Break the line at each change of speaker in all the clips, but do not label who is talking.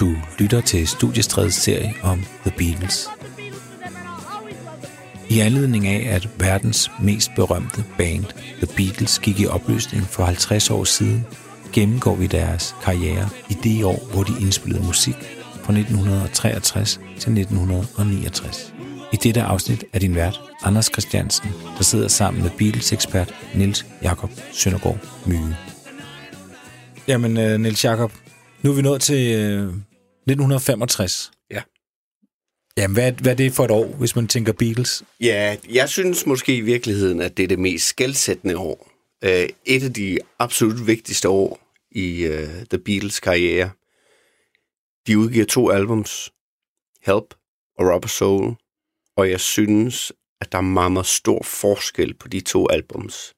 Du lytter til Studiestredets serie om The Beatles. I anledning af, at verdens mest berømte band, The Beatles, gik i opløsning for 50 år siden, gennemgår vi deres karriere i det år, hvor de indspillede musik fra 1963 til 1969. I dette afsnit er din vært, Anders Christiansen, der sidder sammen med Beatles-ekspert Nils Jakob Søndergaard Myge. Jamen, øh, Nils Jakob, nu er vi nået til uh, 1965.
Ja.
Jamen, hvad, hvad er det for et år, hvis man tænker Beatles?
Ja, jeg synes måske i virkeligheden, at det er det mest skældsættende år. Uh, et af de absolut vigtigste år i uh, The Beatles karriere. De udgiver to albums, Help og Rubber Soul, og jeg synes, at der er meget, meget stor forskel på de to albums,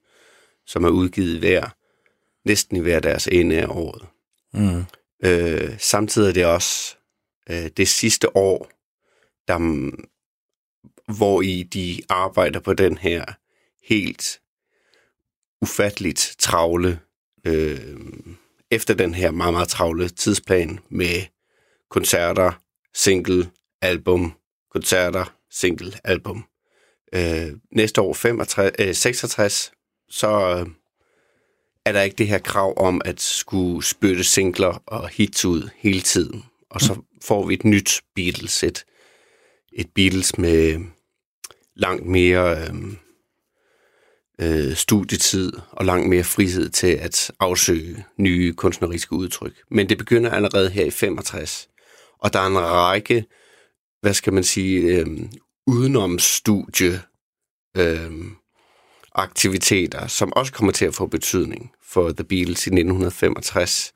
som er udgivet hver, næsten i hver deres ende af året.
Mm.
Øh, samtidig er det også øh, det sidste år, der, mm, hvor i de arbejder på den her helt ufatteligt travle, øh, efter den her meget, meget travle tidsplan med koncerter, single, album, koncerter, single, album. Øh, næste år 65, øh, 66, så øh, er der ikke det her krav om at skulle spytte singler og hits ud hele tiden. Og så får vi et nyt Beatles, et, et Beatles med langt mere øh, øh, studietid og langt mere frihed til at afsøge nye kunstneriske udtryk. Men det begynder allerede her i 65, og der er en række, hvad skal man sige, øh, udenom studie øh, aktiviteter, som også kommer til at få betydning for The Beatles i 1965.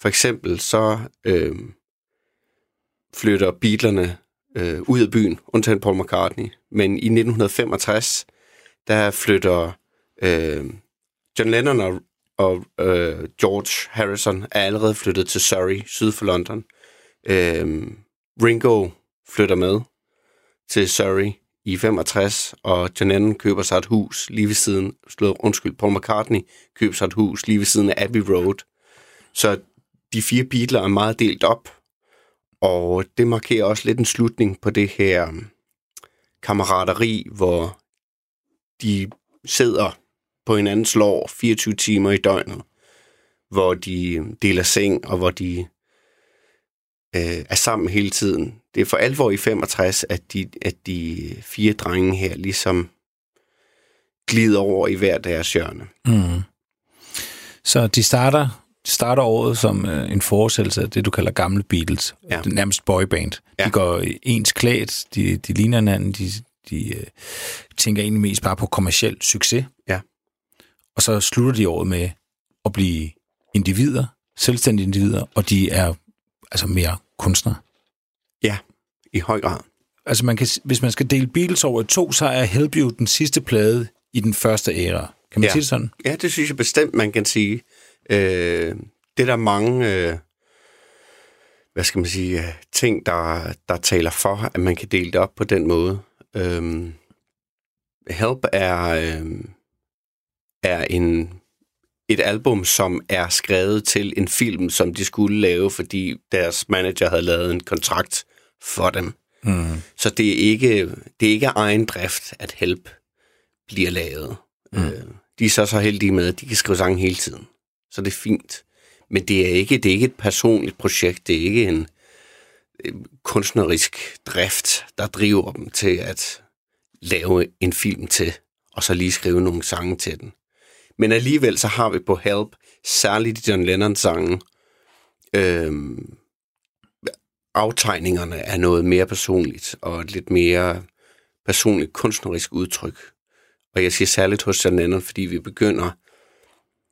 For eksempel så øh, flytter Beatlerne øh, ud af byen, undtagen Paul McCartney. Men i 1965, der flytter øh, John Lennon og, og øh, George Harrison er allerede flyttet til Surrey, syd for London. Øh, Ringo flytter med til Surrey i 65, og John Lennon køber sig et hus lige ved siden, slået, undskyld, Paul McCartney køber sig et hus lige ved siden af Abbey Road. Så de fire Beatles er meget delt op, og det markerer også lidt en slutning på det her kammerateri, hvor de sidder på hinandens lår 24 timer i døgnet, hvor de deler seng, og hvor de øh, er sammen hele tiden. Det er for alvor i 65, at de, at de fire drenge her ligesom glider over i hver deres hjørne.
Mm. Så de starter, starter året som øh, en forestillelse af det, du kalder gamle Beatles.
Ja.
Det er nærmest boyband. Ja.
Ja.
De går ens klædt, de, de ligner hinanden, de, de øh, tænker egentlig mest bare på kommersiel succes.
Ja.
Og så slutter de året med at blive individer, selvstændige individer, og de er altså mere kunstnere.
Ja, i høj grad.
Altså man kan, hvis man skal dele Beatles over i to, så er Help You den sidste plade i den første æra. Kan man
Ja.
sige det sådan?
Ja, det synes jeg bestemt, man kan sige. Øh, det er der mange, øh, hvad skal man sige, øh, ting, der, der taler for, at man kan dele det op på den måde. Øh, Help er, øh, er en, et album, som er skrevet til en film, som de skulle lave, fordi deres manager havde lavet en kontrakt for dem.
Mm.
Så det er ikke, det er ikke egen drift, at Help bliver lavet. Mm. Øh, de er så så heldige med, at de kan skrive sange hele tiden. Så det er fint. Men det er ikke, det er ikke et personligt projekt. Det er ikke en øh, kunstnerisk drift, der driver dem til at lave en film til, og så lige skrive nogle sange til den. Men alligevel så har vi på Help, særligt i John Lennon sange, øhm, aftegningerne er noget mere personligt, og et lidt mere personligt kunstnerisk udtryk. Og jeg siger særligt hos John Lennon, fordi vi begynder,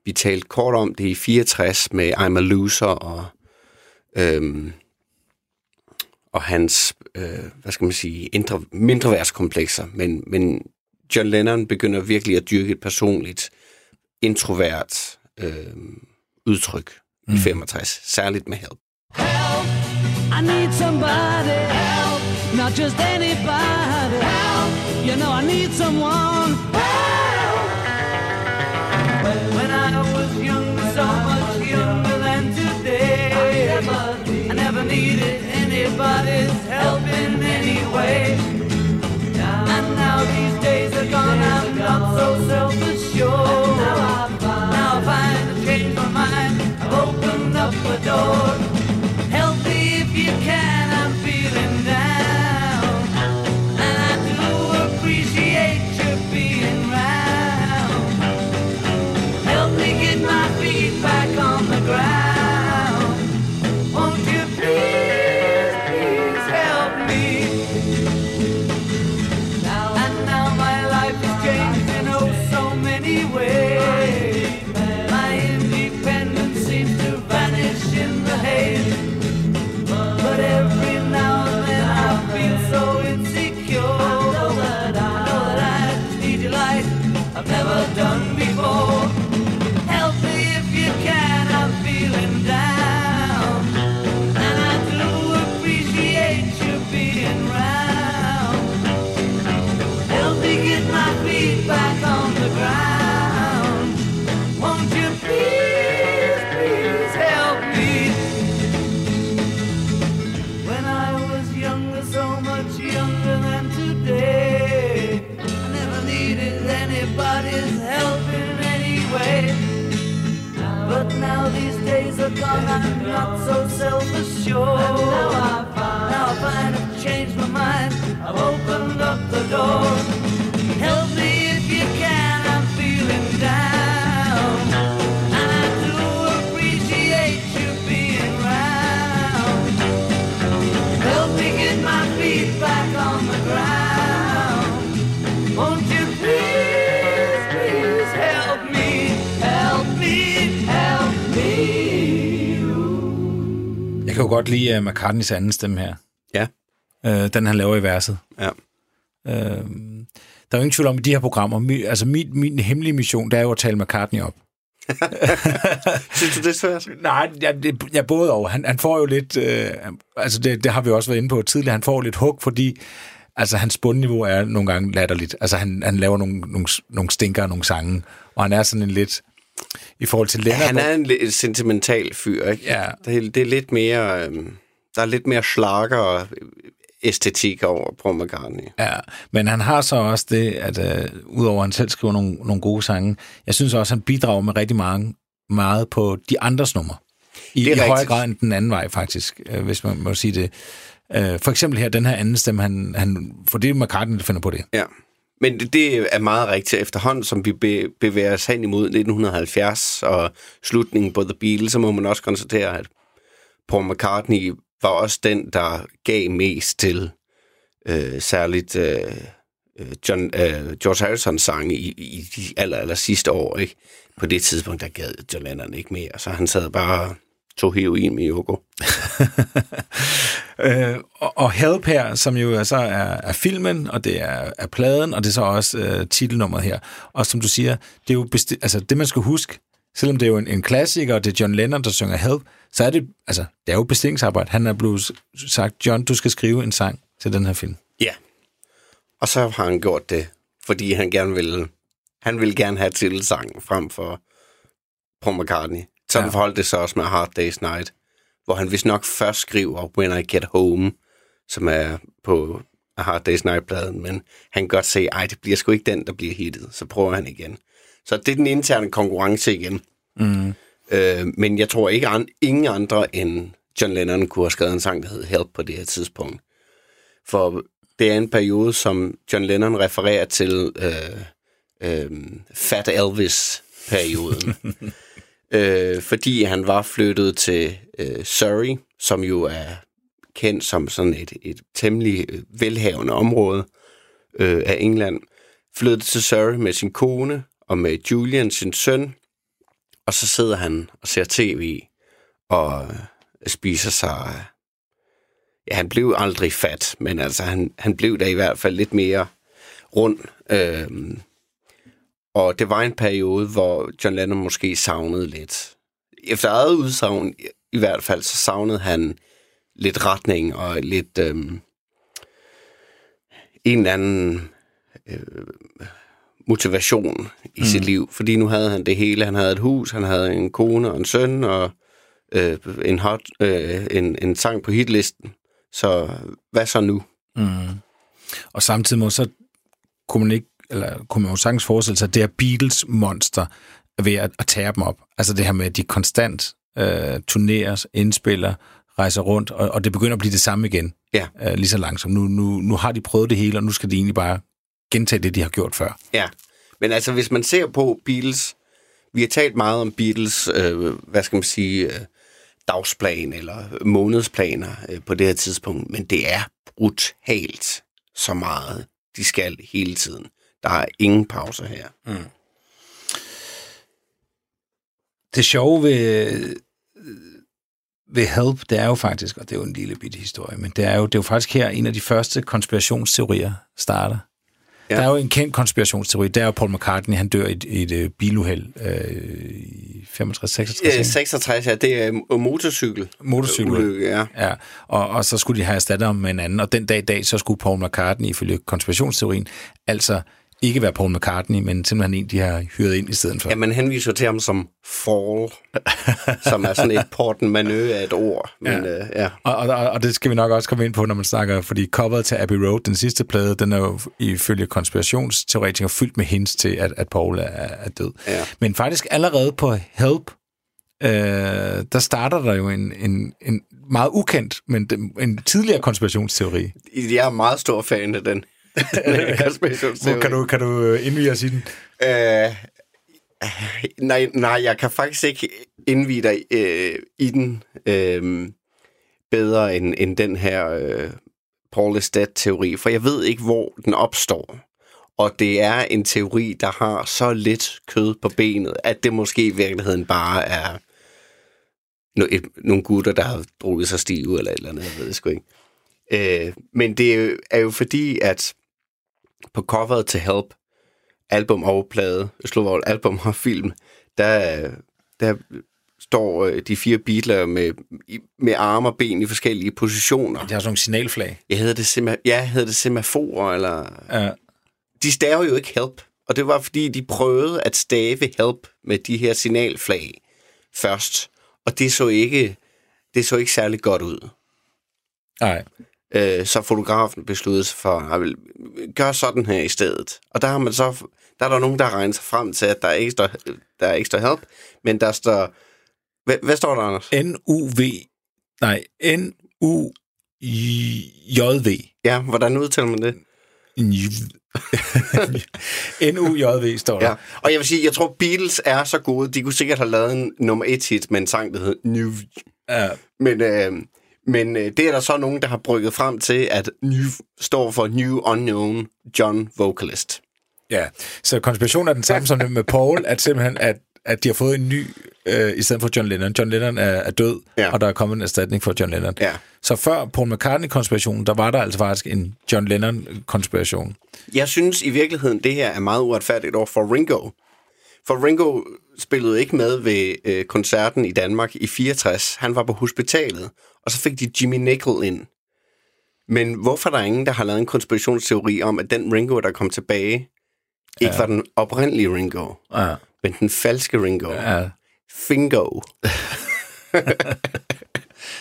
vi talte kort om det i 64 med I'm a Loser, og, øhm, og hans, øh, hvad skal man sige, indre, mindre værtskomplekser. Men, men John Lennon begynder virkelig at dyrke et personligt, introvert øh, udtryk mm. i 65, særligt med Help.
Help, I need somebody help, not just anybody help, you know I need someone help. When I was young, so much younger than today, I never needed anybody's help in any way.
And now these kan jo godt lide uh, McCartneys anden stemme her.
Ja.
Uh, den, han laver i verset.
Ja.
Uh, der er jo ingen tvivl om, at de her programmer, mi, altså min, min hemmelige mission, det er jo at tale McCartney op.
Synes du, det er svært?
Nej, jeg, det, jeg både over. Han, han får jo lidt, øh, altså det, det har vi også været inde på tidligere, han får lidt hug, fordi altså hans bundniveau er nogle gange latterligt. Altså han, han laver nogle, nogle, nogle stinker nogle sange, og han er sådan en lidt, i forhold til Lennart...
Han er en lidt sentimental fyr, ikke?
Ja.
Det, er, det er lidt mere... øhm, der er lidt mere slager og æstetik over Paul McCartney.
Ja, men han har så også det, at øh, udover at han selv skriver nogle, nogle gode sange, jeg synes også, at han bidrager med rigtig mange, meget på de andres numre. I,
Det er
i højere grad end den anden vej, faktisk, øh, hvis man må sige det. Øh, for eksempel her, den her anden stemme, han, han, for det er McCartney, der finder på det.
Ja. Men det, det er meget rigtigt efterhånden, som vi be, bevæger os hen imod 1970 og slutningen på The Beatles, så må man også konstatere, at Paul McCartney var også den, der gav mest til øh, særligt øh, øh John, øh, George Harrisons sange i, i de aller, aller sidste år. Ikke? På det tidspunkt, der gad John Lennon ikke mere, så han sad bare og tog heroin med Yoko.
Øh, og, og Help her, som jo så er, er filmen, og det er, er pladen, og det er så også øh, titelnummeret her. Og som du siger, det er jo besti- altså, det, man skal huske, selvom det er jo en, en klassiker, og det er John Lennon, der synger Help, så er det, altså, det er jo bestillingsarbejde. Han er blevet sagt, John, du skal skrive en sang til den her film.
Ja. Og så har han gjort det, fordi han gerne vil, han vil gerne have titelsangen frem for Paul McCartney. Sådan
Ja.
forholdt det sig også med Hard Day's Night, hvor han vist nok først skriver When I Get Home, som er på Hard Day's Night-pladen, men han kan godt se, ej, det bliver sgu ikke den, der bliver hittet. Så prøver han igen. Så det er den interne konkurrence igen.
Mm.
Øh, men jeg tror ikke, an, ingen andre end John Lennon kunne have skrevet en sang, der hed Help på det her tidspunkt. For det er en periode, som John Lennon refererer til øh, øh, Fat Elvis-perioden. øh, fordi han var flyttet til øh, Surrey, som jo er kendt som sådan et, et temmelig øh, velhavende område øh, af England. Flyttede til Surrey med sin kone og med Julian, sin søn, og så sidder han og ser tv og øh, spiser sig... Øh, ja, han blev aldrig fat, men altså han, han blev da i hvert fald lidt mere rund. Øh, og det var en periode, hvor John Lennon måske savnede lidt. Efter eget udsagn i- i hvert fald, så savnede han lidt retning og lidt øhm, en eller anden øh, motivation i mm. sit liv. Fordi nu havde han det hele. Han havde et hus, han havde en kone og en søn, og øh, en, hot, øh, en, en sang på hitlisten. Så hvad så nu?
Mm. Og samtidig må så kunne man ikke, eller kunne man jo sagtens forestille sig, det her Beatles-monster er ved at, at tage dem op. Altså det her med, at de konstant øh, turnerer, indspiller, rejser rundt, og, og det begynder at blive det samme igen.
Ja.
Øh, lige så langsomt. Nu, nu, nu har de prøvet det hele, og nu skal de egentlig bare gentage det, de har gjort før.
Ja, men altså hvis man ser på Beatles, vi har talt meget om Beatles, øh, hvad skal man sige, øh, dagsplan eller månedsplaner øh, på det her tidspunkt, men det er brutalt så meget, de skal hele tiden. Der er ingen pauser her.
Det sjove ved, ved Help, det er jo faktisk, og det er jo en lille bitte historie, men det er jo, det er jo faktisk her, en af de første konspirationsteorier starter. Ja. Der er jo en kendt konspirationsteori, det er jo Paul McCartney, han dør i et, i et øh, biluheld øh, i 65-66.
Øh, 66, ja, det er øh, motorcykel.
Motorcykel.
Ulykke, ja.
Ja, og, og så skulle de have erstattet ham med en anden, og den dag i dag, så skulle Paul McCartney, ifølge konspirationsteorien, altså ikke være Paul McCartney, men simpelthen en, de har hyret ind i stedet for.
Ja, man henviser til ham som fall, som er sådan et portemonnaie af et ord. Men, ja. Øh, ja.
Og, og, og det skal vi nok også komme ind på, når man snakker, fordi coveret til Abbey Road, den sidste plade, den er jo ifølge konspirationsteoretikere fyldt med hints til, at, at Paul er, er død.
Ja.
Men faktisk allerede på Help, øh, der starter der jo en, en, en meget ukendt, men en tidligere konspirationsteori.
Jeg er meget stor fan af den. konspirationsteori.
Kan du, kan du øh, indvige os i den?
Øh, nej, nej, jeg kan faktisk ikke indvide dig øh, i den øh, bedre end, end den her øh, Paul is Dead-teori, for jeg ved ikke, hvor den opstår. Og det er en teori, der har så lidt kød på benet, at det måske i virkeligheden bare er nogle gutter, der har drukket sig stive eller et eller andet, jeg ved det sgu ikke. Øh, men det er jo fordi, at på coveret til Help, album og plade, slå album og film, der, der står øh, de fire Beatles med, med arme og ben i forskellige positioner.
Det har sådan nogle signalflag.
Jeg hedder det, sema- ja, hedder det semaforer, eller...
Ja.
De staver jo ikke help, og det var fordi, de prøvede at stave help med de her signalflag først, og det så ikke, det så ikke særlig godt ud.
Nej.
Øh, så fotografen besluttede sig for, at vil gøre sådan her i stedet. Og der har man så, der er der nogen, der har regnet sig frem til, at der ikke står, der ikke står help, men der står, hvad, hvad står der, Anders?
N-U-V. Nej, N-U-J-V.
Ja, hvordan udtaler man det?
N-U-J-V står der.
Ja, og jeg vil sige, jeg tror, Beatles er så gode, de kunne sikkert have lavet en nummer et hit med en sang, der hed New.
Ja.
Men, øh, men øh, det er der så nogen, der har brygget frem til, at New står for New Unknown John Vocalist.
ja. Så konspirationen er den samme som med Paul, at simpelthen, at, at de har fået en ny, øh, i stedet for John Lennon. John Lennon er, er død,
Ja.
og der er kommet en erstatning for John Lennon.
Ja.
Så før Paul McCartney-konspirationen, der var der altså faktisk en John Lennon-konspiration.
Jeg synes i virkeligheden, det her er meget uretfærdigt over for Ringo. For Ringo spillede ikke med ved øh, koncerten i Danmark i 64. Han var på hospitalet, og så fik de Jimmy Nickel ind. Men hvorfor er der ingen, der har lavet en konspirationsteori om, at den Ringo, der kom tilbage, ikke ja. var den oprindelige Ringo,
Ja.
men den falske Ringo? Ja. Fingo.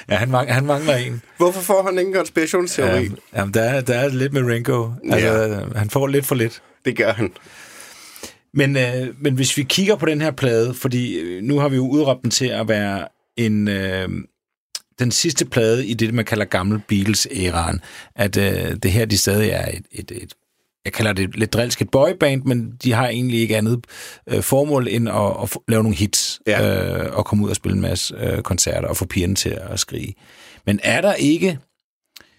ja han, mangler, han mangler en.
Hvorfor får han ingen konspirationsteori?
Ja, jamen, der, er, der er lidt med Ringo. Altså, ja. Han får lidt for lidt.
Det gør han.
Men, øh, men hvis vi kigger på den her plade, fordi øh, nu har vi jo udråbt den til at være en, øh, den sidste plade i det, man kalder gammel Beatles-æraen, at øh, det her de stadig er et, et, et jeg kalder det lidt drilsk et boyband, men de har egentlig ikke andet øh, formål end at, at lave nogle hits
Ja.
øh, og komme ud og spille en masse øh, koncerter og få pigerne til at skrige. Men er der ikke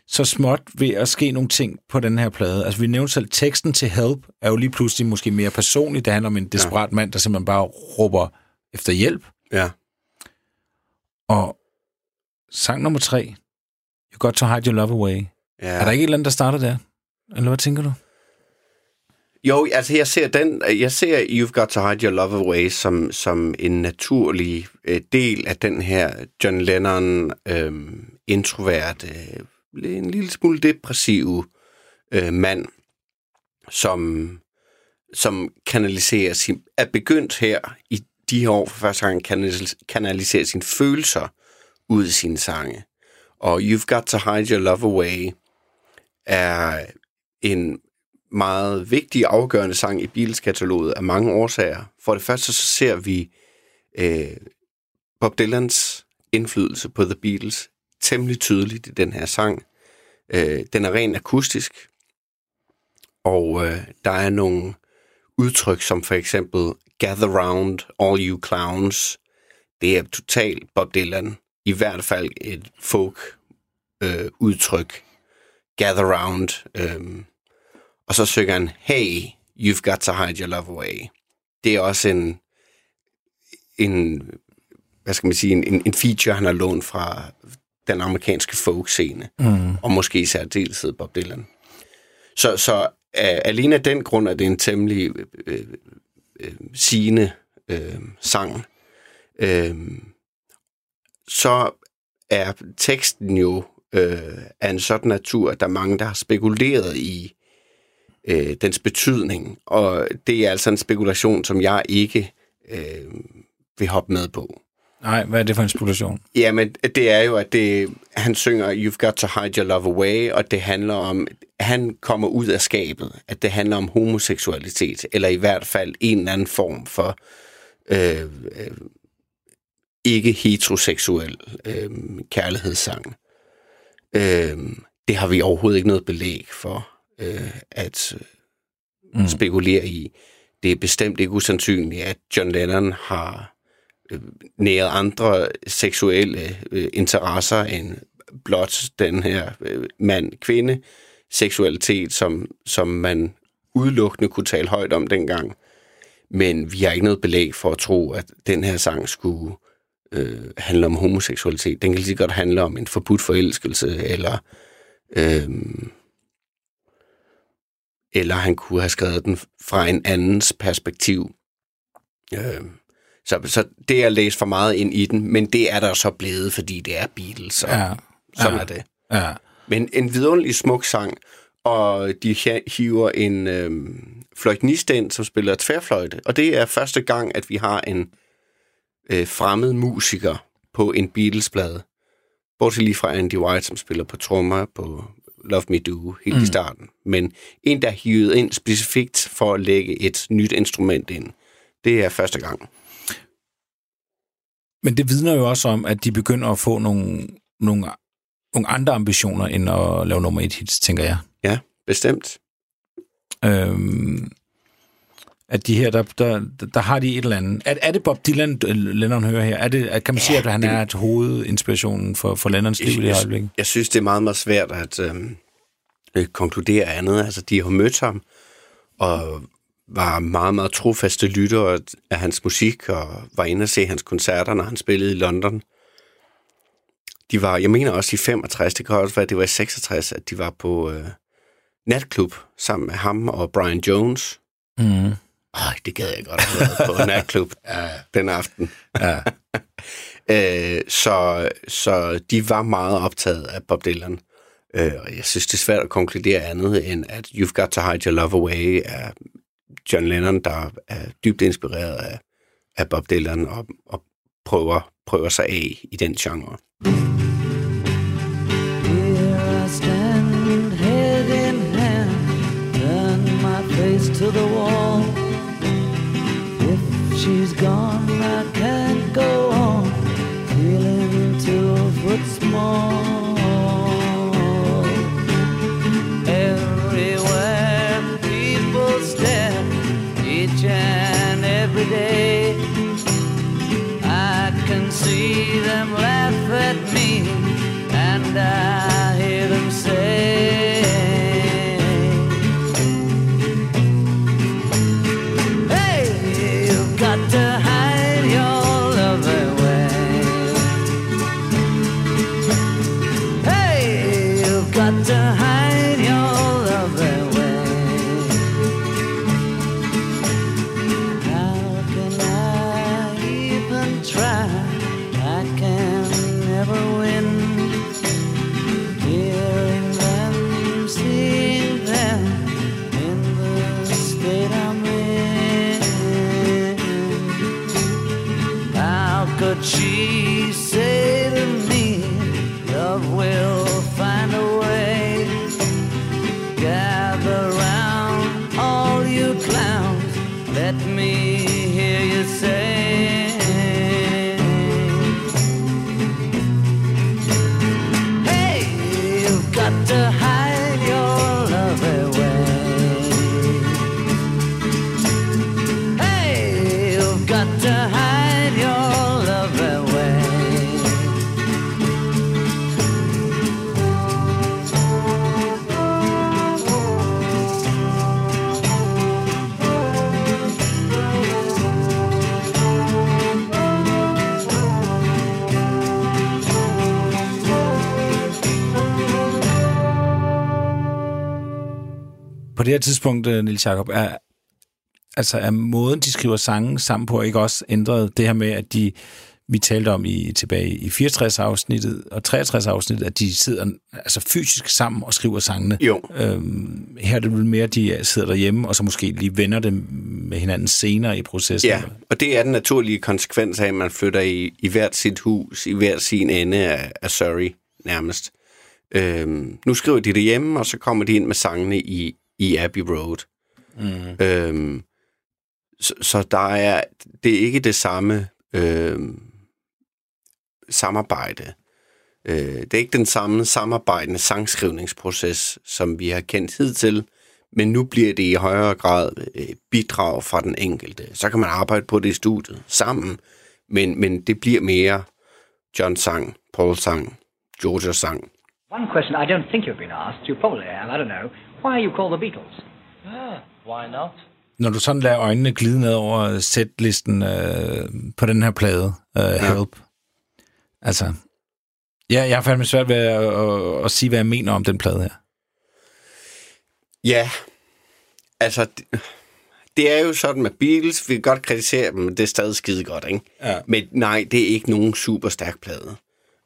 så småt ved at ske nogle ting på den her plade. Altså, vi nævnte selv, teksten til Help er jo lige pludselig måske mere personlig. Det handler om en desperat ja. mand, der simpelthen bare råber efter hjælp.
Ja.
Og sang nummer tre, You Got To Hide Your Love Away.
ja.
Er der ikke et eller andet, der starter der? Eller hvad tænker du?
Jo, altså jeg ser den, jeg ser You've Got to Hide Your Love Away som, som en naturlig øh, del af den her John Lennon øh, introvert, øh, en lille smule depressiv øh, mand, som, som kanaliserer sin, er begyndt her i de her år for første gang kanalis- kanalisere sine følelser ud i sine sange. Og You've Got to Hide Your Love Away er en meget vigtig afgørende sang i Beatles-kataloget af mange årsager. For det første så ser vi øh, Bob Dylans indflydelse på The Beatles temmelig tydeligt i den her sang. Øh, den er ren akustisk, og øh, der er nogle udtryk som for eksempel Gather Round, All You Clowns. Det er totalt Bob Dylan. I hvert fald et folk øh, udtryk. Gather Round. Øh, og så synger han, hey, you've got to hide your love away. Det er også en, en hvad skal man sige, en, en feature, han har lånt fra den amerikanske folk-scene, mm. og måske i særdeleshed Bob Dylan. Så, så uh, alene af den grund er det en temmelig øh, øh, sigende øh, sang. Øh, så er teksten jo øh, af en sådan natur, at der er mange, der har spekuleret i, øh, dens betydning, og det er altså en spekulation, som jeg ikke øh, vil hoppe med på.
Nej, hvad er det for en spekulation?
Jamen, det er jo, at det, han synger You've got to hide your love away, og det handler om, han kommer ud af skabet, at det handler om homoseksualitet, eller i hvert fald en eller anden form for øh, øh, ikke heteroseksuel øh, kærlighedssang. Øh, det har vi overhovedet ikke noget belæg for øh, at mm. spekulere i. Det er bestemt ikke usandsynligt, at John Lennon har øh, næret andre seksuelle øh, interesser end blot den her øh, mand-kvinde seksualitet, som, som man udelukkende kunne tale højt om dengang. Men vi har ikke noget belæg for at tro, at den her sang skulle øh, handle om homoseksualitet. Den kan lige så godt handle om en forbudt forelskelse, eller, øh, eller han kunne have skrevet den fra en andens perspektiv. Øh, så, så det er læst for meget ind i den, men det er der så blevet, fordi det er Beatles, og
Ja.
sådan
ja.
er det.
Ja.
Men en vidunderlig smuk sang, og de hi- hiver en øh, fløjtenist ind, som spiller tværfløjte. Og det er første gang, at vi har en øh, fremmed musiker på en Beatles-plade. Bortset lige fra Andy White, som spiller på trommer på Love Me Do helt mm. i starten. Men en, der er hivet ind specifikt for at lægge et nyt instrument ind. Det er første gang.
Men det vidner jo også om, at de begynder at få nogle, nogle, nogle andre ambitioner, end at lave nummer et hits, tænker jeg.
Ja, bestemt.
Øhm, at de her, der, der, der har de et eller andet. Er, er det Bob Dylan, øh, Lennon hører her? Er det, kan man sige, at han er et hovedinspirationen for, for Lennons liv i det øjeblik?
Jeg, jeg synes, det er meget, meget svært at øh, øh, konkludere andet. Altså, de har mødt ham, og var meget, meget trofaste lyttere af hans musik, og var inde og se hans koncerter, når han spillede i London. De var, jeg mener også i 65, det kan også være, at det var i 66, at de var på øh, natklub sammen med ham og Brian Jones.
Mm.
Ej, det gad jeg godt have været på natklub den aften.
Ja.
Øh, så, så de var meget optaget af Bob Dylan. Øh, og jeg synes, det er svært at konkludere andet end, at You've Got to Hide Your Love Away er John Lennon, der er dybt inspireret af, af Bob Dylan og, og prøver, prøver sig af i den genre.
Here
det her tidspunkt, øh, Nils Jacob, er, altså er måden, de skriver sange sammen på, ikke også ændret det her med, at de, vi talte om i tilbage i 64-afsnittet og 63-afsnittet, at de sidder altså fysisk sammen og skriver sangene.
Jo,
Øhm, her er det vel mere, at de sidder derhjemme, og så måske lige vender dem med hinanden senere i processen.
ja, og det er den naturlige konsekvens af, at man flytter i, i hvert sit hus, i hver sin ende af, af Surrey nærmest. Øhm, nu skriver de det hjemme, og så kommer de ind med sangene i, i Abbey Road.
Mm.
Øhm, så, så der er, det er ikke det samme øhm, samarbejde. Øh, det er ikke den samme samarbejdende sangskrivningsproces, som vi har kendt hidtil, men nu bliver det i højere grad øh, bidrag fra den enkelte. Så kan man arbejde på det i studiet sammen, men, men det bliver mere John sang, Paul sang, Georgia sang.
One question I don't think you've been asked, you probably have, I don't know. Why are you called the Beatles?
Ah, why not?
Når du sådan lader øjnene glide ned over sætlisten øh, på den her plade, øh, ja. Help, Altså, ja, jeg har fandme svært ved at, at, at sige, hvad jeg mener om den plade her.
Ja, altså, det, det er jo sådan med Beatles, vi kan godt kritisere dem, men det er stadig skide godt, ikke?
Ja.
Men nej, det er ikke nogen super stærk plade.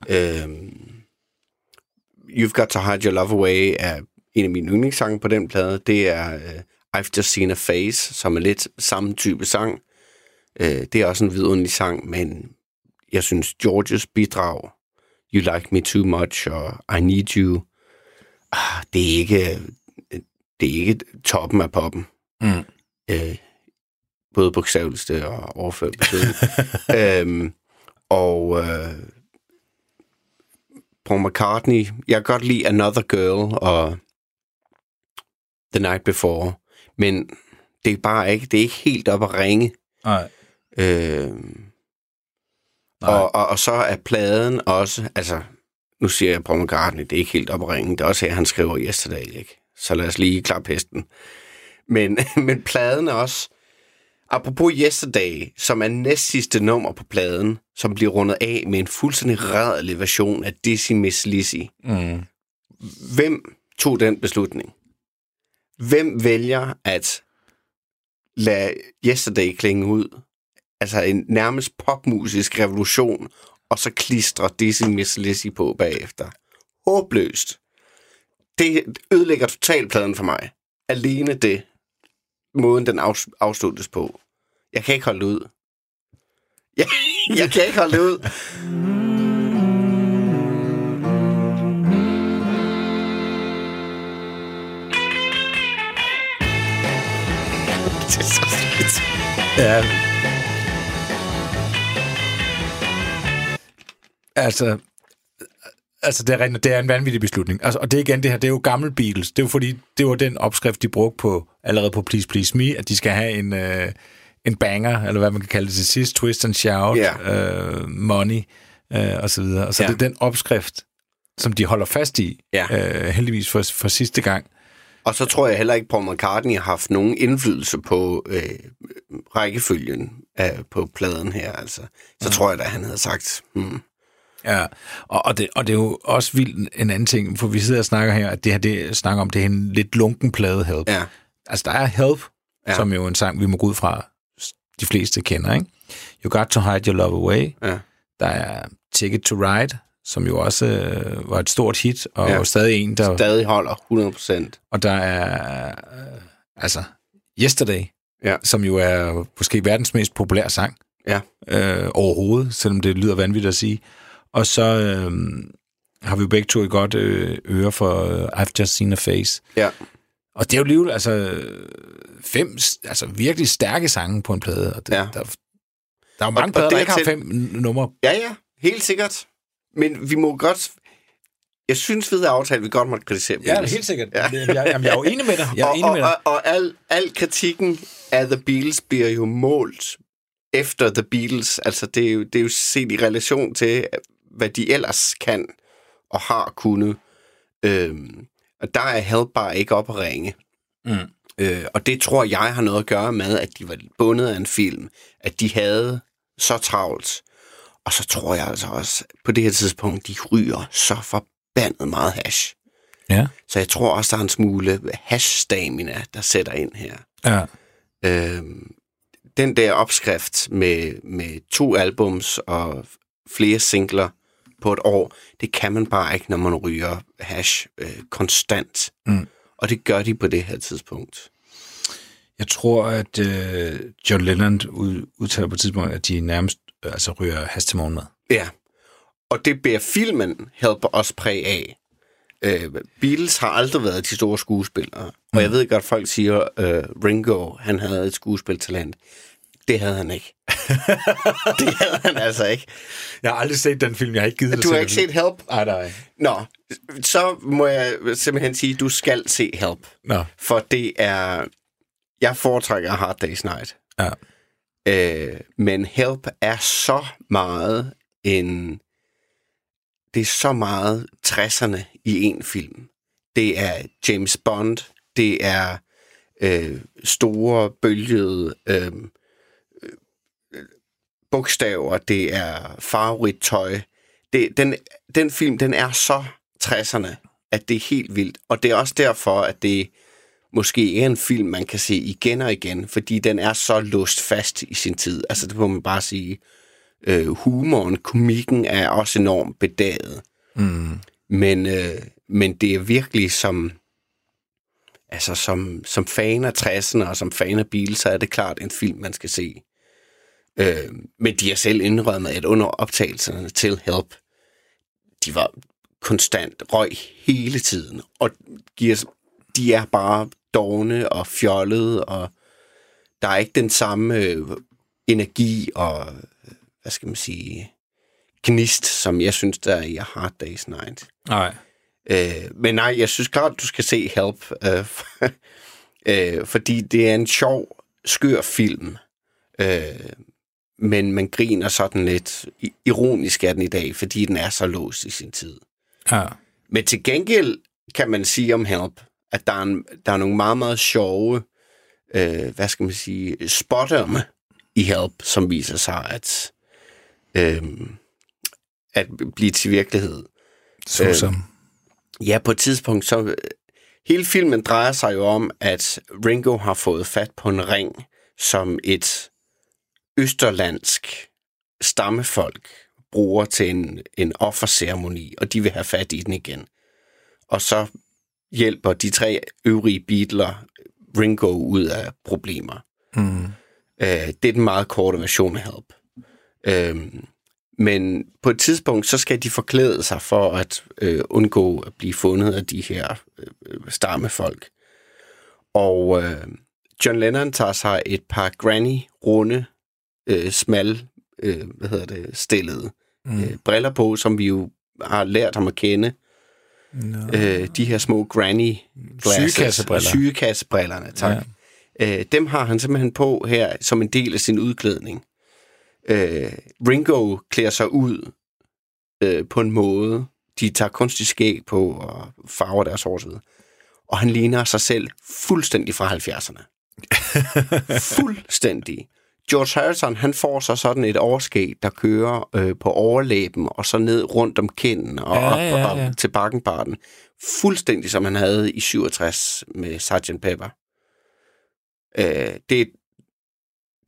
Øhm, You've Got to Hide Your Love Away er en af mine yndlingssange på den plade. Det er uh, I've Just Seen a Face, som er lidt samme type sang. Uh, det er også en vidunderlig sang, men jeg synes, Georges bidrag, You Like Me Too Much og I Need You, ah, det er ikke, det er ikke toppen af poppen.
Mm.
Øh, både bogstaveligste og overført betydning. øhm, og øh, Paul McCartney, jeg kan godt lide Another Girl og The Night Before, men det er bare ikke, det er ikke helt op at ringe.
Nej.
Øh,
Nej.
og, og, og så er pladen også, altså, nu siger jeg Paul McCartney, det er ikke helt op at ringe. Det er også her, han skriver Yesterday, ikke? Så lad os lige klappe hesten. Men, men pladen er også, apropos Yesterday, som er næst sidste nummer på pladen, som bliver rundet af med en fuldstændig rædelig version af Dizzy Miss Lizzy.
Mm.
Hvem tog den beslutning? Hvem vælger at lade Yesterday klinge ud? Altså en nærmest popmusisk revolution, og så klistre Dizzy Miss Lizzy på bagefter. Håbløst. Det ødelægger totalt pladen for mig. Alene det. Måden, den afs- afsluttes på. Jeg kan ikke holde ud. Jeg, jeg kan ikke holde ud. så skidt.
Ja. Altså, altså det, er, det er en vanvittig beslutning. Altså, og det er igen det her, det er jo gammel Beatles. Det er jo fordi, det var den opskrift, de brugte på, allerede på Please Please Me, at de skal have en, øh, en banger, eller hvad man kan kalde det til sidst, twist and shout,
Ja.
øh, money, øh, og så videre. Og så
Ja.
det er den opskrift, som de holder fast i,
Ja.
øh, heldigvis for, for sidste gang.
Og så tror jeg heller ikke, Paul McCartney har haft nogen indflydelse på øh, rækkefølgen af, på pladen her. Altså. Så tror jeg da, han havde sagt, hmm,
Ja, og, og, det, og det er jo også vildt en anden ting, for vi sidder og snakker her, at det her det, snakker om, det er en lidt lunken plade Help.
ja,
Altså, der er Help,
ja.
som jo er en sang, vi må gå ud fra, de fleste kender, ikke? You Got To Hide Your Love Away.
ja,
Der er Ticket To Ride, som jo også øh, var et stort hit, og
Ja.
stadig en, der...
stadig holder 100%.
Og der er, øh, altså, Yesterday,
Ja.
som jo er måske verdens mest populære sang
Ja,
øh, overhovedet, selvom det lyder vanvittigt at sige. Og så øh, har vi jo begge to et godt øh, øre for øh, I've Just Seen a Face.
ja.
Og det er jo alligevel altså fem altså virkelig stærke sange på en plade. Og det,
Ja.
der, der er jo mange
og
plader, der
dertil-
ikke har fem numre.
Ja, ja, helt sikkert. Men vi må godt... Jeg synes, ved aftale, vi godt måtte kritisere Beatles.
sikkert.
Ja.
Jeg, jamen, jeg er jo enig med dig. Jeg er
og,
enig med
og,
dig.
og, og al, al kritikken af The Beatles bliver jo målt efter The Beatles. Altså, det er jo, det er jo set i relation til, hvad de ellers kan og har kunnet. Øhm, og der er Help bare ikke op at ringe.
Mm.
Øh, og det tror jeg har noget at gøre med, at de var bundet af en film. At de havde så travlt. Og så tror jeg altså også, på det her tidspunkt, de ryger så forbandet meget hash.
Ja.
Så jeg tror også, der er en smule hash-stamina, der sætter ind her.
ja.
Øhm, den der opskrift med, med to albums og flere singler på et år, det kan man bare ikke, når man ryger hash øh, konstant.
Mm.
Og det gør de på det her tidspunkt.
Jeg tror, at øh, John Lennon ud, udtaler på et tidspunkt, at de nærmest altså, ryger has til morgenmad.
Ja. Og det bærer filmen helper os præg af. Øh, Beatles har aldrig været de store skuespillere. Og jeg ved godt, folk siger, øh, Ringo, han havde et skuespiltalent. Det havde han ikke. det havde han altså ikke.
Jeg har aldrig set den film, jeg har ikke givet
Du har ikke set Help?
Nej, nej.
Nå, så må jeg simpelthen sige, at du skal se Help.
Nå,
For det er... Jeg foretrækker Hard Day's Night.
ja.
Øh, men Help er så meget en... Det er så meget 60'erne i en film. Det er James Bond. Det er øh, store, bølgede øh, øh bogstaver. Det er farverigt tøj. det, den, den film, den er så 60'erne, at det er helt vildt. Og det er også derfor, at det måske er en film, man kan se igen og igen, fordi den er så låst fast i sin tid. Altså, det må man bare sige. Øh, humoren, komikken er også enormt bedaget.
Mm.
Men, øh, men det er virkelig som, altså som, som fan af 60'erne og som fan af bil, så er det klart en film, man skal se. Øh, men de har selv indrømmet, at under optagelserne til Help, de var konstant røg hele tiden, og giver, de er bare dogne og fjollede, og der er ikke den samme øh, energi og, hvad skal man sige, gnist, som jeg synes, der er i A Hard Day's Night.
Nej.
Øh, men nej, jeg synes klart, du skal se Help, øh, øh, fordi det er en sjov, skør film. Øh, men man griner sådan lidt ironisk af den i dag, fordi den er så låst i sin tid.
Ja.
Men til gengæld kan man sige om Help, at der er, en, der er nogle meget, meget sjove, øh, hvad skal man sige, spotterme i Help, som viser sig at, øh, at blive til virkelighed.
Så
Øh. Ja, på et tidspunkt, så... Hele filmen drejer sig jo om, at Ringo har fået fat på en ring, som et østerlandsk stammefolk bruger til en, en offerceremoni, og de vil have fat i den igen. Og så hjælper de tre øvrige Beatler Ringo ud af problemer.
Mm.
Øh, det er den meget korte version af Help. Øhm, men på et tidspunkt, så skal de forklæde sig for at øh, undgå at blive fundet af de her øh, stammefolk. Og øh, John Lennon tager sig et par granny, runde, øh, smal, øh, hvad hedder det, stillede mm. øh, briller på, som vi jo har lært ham at kende.
No.
Øh, de her små granny glasses.
Sygekassebriller.
Sygekassebrillerne, tak. Ja. Øh, dem har han simpelthen på her som en del af sin udklædning. Øh, Ringo klæder sig ud øh, på en måde. De tager kunstig skæg på og farver deres hår osv. Og han ligner sig selv fuldstændig fra 70'erne. fuldstændig. George Harrison, han får så sådan et overskæg, der kører øh, på overlæben, og så ned rundt om kinden og
Ja,
op
ja,
og
ja.
til bakkenbarten. Fuldstændig som han havde i 67 med Sgt. Pepper. Øh, det,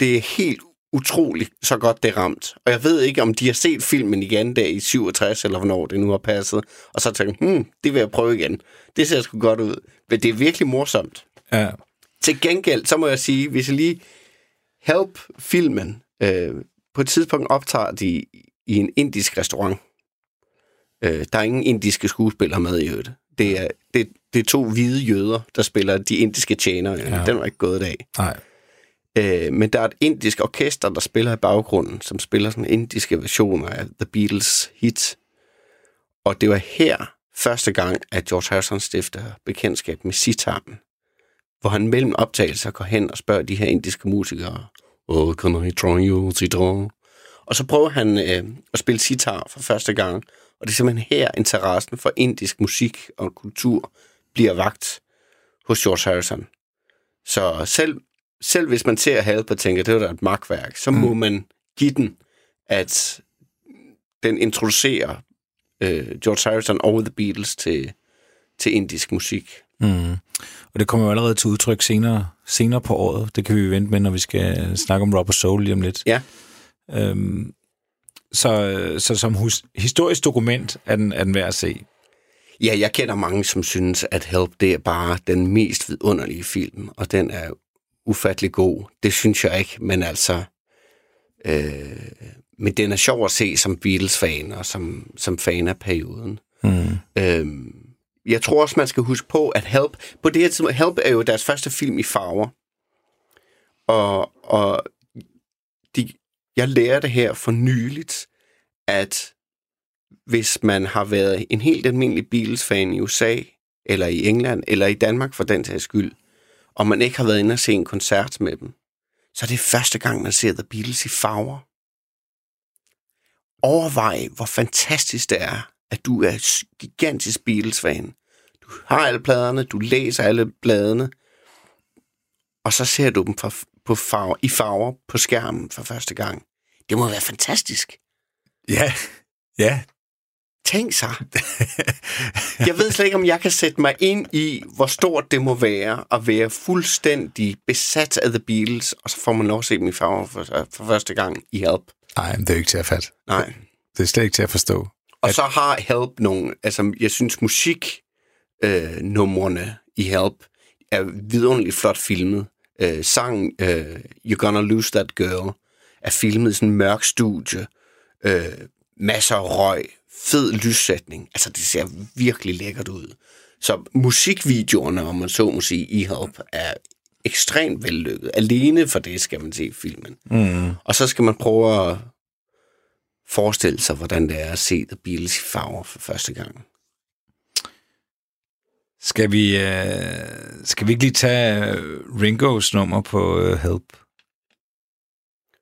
det er helt utroligt, så godt det ramt. Og jeg ved ikke, om de har set filmen igen der i 67, eller hvornår det nu har passet, og så tænkt, hmm, det vil jeg prøve igen. Det ser sgu godt ud. Men det er virkelig morsomt.
Ja.
Til gengæld, så må jeg sige, hvis jeg lige Help-filmen, øh, på et tidspunkt optager de i en indisk restaurant. Øh, der er ingen indiske skuespillere med i øvrigt. Det er, det, det er to hvide jøder, der spiller de indiske tjenere. Ja. Den var ikke gået i dag.
Nej.
Øh, men der er et indisk orkester, der spiller i baggrunden, som spiller sådan indiske versioner af The Beatles hit. Og det var her første gang, at George Harrison stifter bekendtskab med sitaren, hvor han mellem optagelser går hen og spørger de her indiske musikere, Oh, can I try you, sitar? Og så prøver han øh, at spille sitar for første gang, og det er simpelthen her interessen for indisk musik og kultur bliver vagt hos George Harrison. Så selv, selv hvis man ser Help og tænker, det var da et magtværk, så mm. må man give den, at den introducerer øh, George Harrison og The Beatles til, til indisk musik.
Mm. Og det kommer jo allerede til udtryk senere, senere på året. Det kan vi vente med, når vi skal snakke om Robert Soul lige om lidt.
Ja.
Øhm, så, så som hus, historisk dokument er den, er den værd at se.
Ja, jeg kender mange, som synes, at Help det er bare den mest vidunderlige film, og den er ufattelig god. Det synes jeg ikke, men altså... Øh, men den er sjov at se som Beatles-fan og som, som fan af perioden.
Mm.
Øhm, jeg tror også, man skal huske på, at Help, på det her tidspunkt, Help er jo deres første film i farver. Og, og de, jeg lærte her for nyligt, at hvis man har været en helt almindelig Beatles-fan i USA, eller i England, eller i Danmark for den sags skyld, og man ikke har været inde og se en koncert med dem, så er det første gang, man ser The Beatles i farver. Overvej, hvor fantastisk det er, at du er gigantisk Beatles-fan. Du har alle pladerne, du læser alle bladene, og så ser du dem for, på farver, i farver på skærmen for første gang. Det må være fantastisk.
Ja, ja,
Tænk sig. Jeg ved slet ikke, om jeg kan sætte mig ind i, hvor stort det må være at være fuldstændig besat af The Beatles, og så får man lov at se dem i farver for, for første gang i Help.
Nej, det er jo ikke til at fatte.
Nej.
Det er slet ikke til at forstå.
Og så har Help nogle, altså jeg synes musik øh, i Help er vidunderligt flot filmet. Øh, sang øh, You're Gonna Lose That Girl er filmet i sådan en mørk studie. Øh, masser af røg, fed lyssætning. Altså det ser virkelig lækkert ud. Så musikvideoerne, om man så må sige, i Help er ekstremt vellykket. Alene for det skal man se filmen. Mm. Og så skal man prøve at forestille sig, hvordan det er at se The Beatles i farver for første gang.
Skal vi, øh, skal vi ikke lige tage øh, Ringos nummer på øh, Help?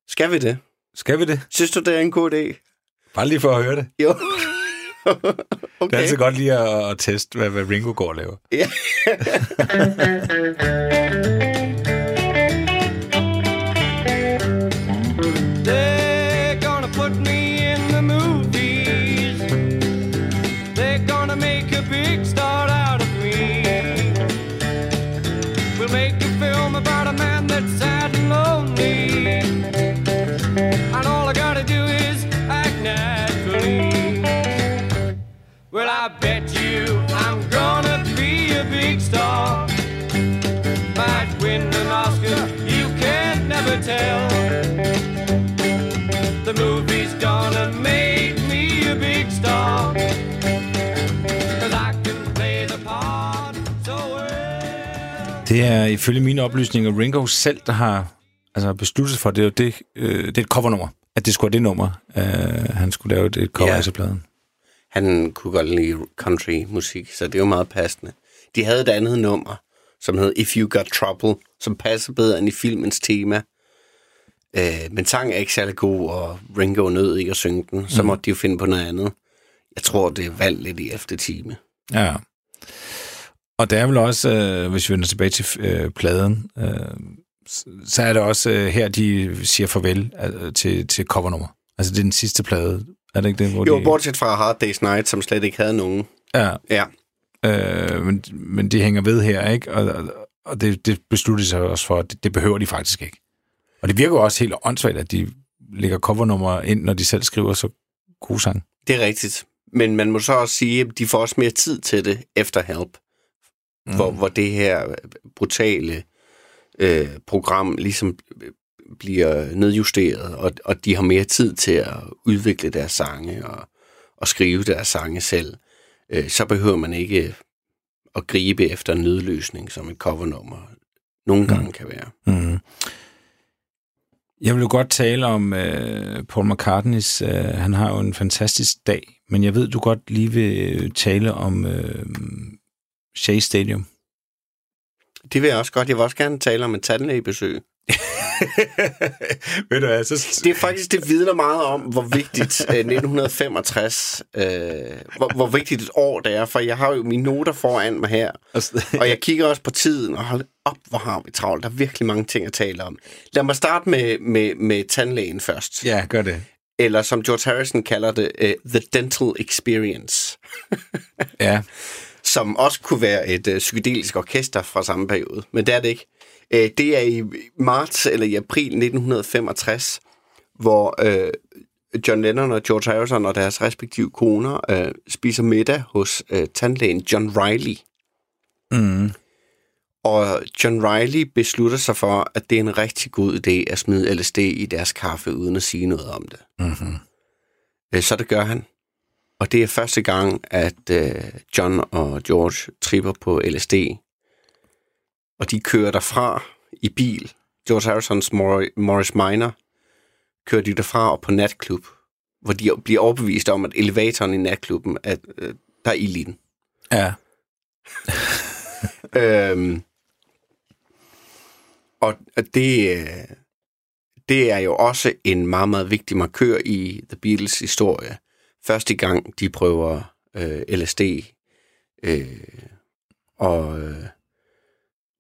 Skal vi det?
Skal vi det?
Synes du, det er en god idé?
Bare lige for at høre det.
Jo.
Okay.
okay.
Det er altid godt lige at, at teste, hvad, hvad Ringo går og laver.
Ja.
Det er ifølge mine oplysninger Ringo selv, der har altså, besluttet for, det er jo det, øh, det er et covernummer, at det skulle være det nummer, øh, han skulle lave et cover
Ja.
til pladen.
Han kunne godt lide country-musik, så det er jo meget passende. De havde et andet nummer, som hed If You Got Trouble, som passer bedre end i filmens tema. Øh, men sangen er ikke særlig god, og Ringo nød ikke at synge den. Så måtte de jo finde på noget andet. Jeg tror, det er valgt lidt i efter time.
Ja. Og der er vel også, øh, hvis vi vender tilbage til øh, pladen, øh, så er det også øh, her, de siger farvel øh, til, til covernummer. Altså, det er den sidste plade. Er det ikke det? Hvor
Jo,
de,
bortset fra Hard Day's Night, som slet ikke havde nogen.
Ja,
Ja,
øh, men, men de hænger ved her, ikke? Og, og- og det, det beslutter sig også for, at det, det behøver de faktisk ikke. Og det virker også helt åndssvagt, at de lægger covernummer ind, når de selv skriver så gode sang.
det er rigtigt. Men man må så også sige, at de får også mere tid til det efter Help. Mm. Hvor, hvor det her brutale øh, program ligesom øh, bliver nedjusteret, og, og de har mere tid til at udvikle deres sange og, og skrive deres sange selv. Øh, så behøver man ikke at gribe efter en nødløsning, som et covernummer nogle gange kan være.
Mm. Jeg vil jo godt tale om øh, Paul McCartneys, øh, han har jo en fantastisk dag, men jeg ved, du godt lige vil øh, tale om øh, Shea Stadium.
Det vil jeg også godt. Jeg vil også gerne tale om et tandlægebesøg.
ved du hvad, så...
Det er faktisk, det vidner meget om, hvor vigtigt øh, 1965, øh, hvor, hvor vigtigt et år det er, for jeg har jo mine noter foran mig her, og jeg kigger også på tiden, og hold op, hvor har vi travlt. Der er virkelig mange ting at tale om. Lad mig starte med, med, med tandlægen først.
Ja, gør det.
Eller som George Harrison kalder det, uh, The Dental Experience,
Ja,
som også kunne være et uh, psykedelisk orkester fra samme periode, men det er det ikke. Uh, det er i marts eller i april 1965, hvor uh, John Lennon og George Harrison og deres respektive koner uh, spiser middag hos uh, tandlægen John Riley.
mm.
Og John Riley beslutter sig for, at det er en rigtig god idé at smide LSD i deres kaffe, uden at sige noget om det.
Mm-hmm.
Øh, Så det gør han. Og det er første gang, at øh, John og George tripper på LSD. Og de kører derfra i bil. George Harrisons Mor- Morris Minor kører de derfra op på natklub, hvor de bliver overbevist om, at elevatoren i natklubben, at øh, der er ild i den.
ja.
Øhm, og og det, øh, det er jo også en meget, meget vigtig markør i The Beatles historie. Første gang, de prøver øh, LSD. Øh, og, øh,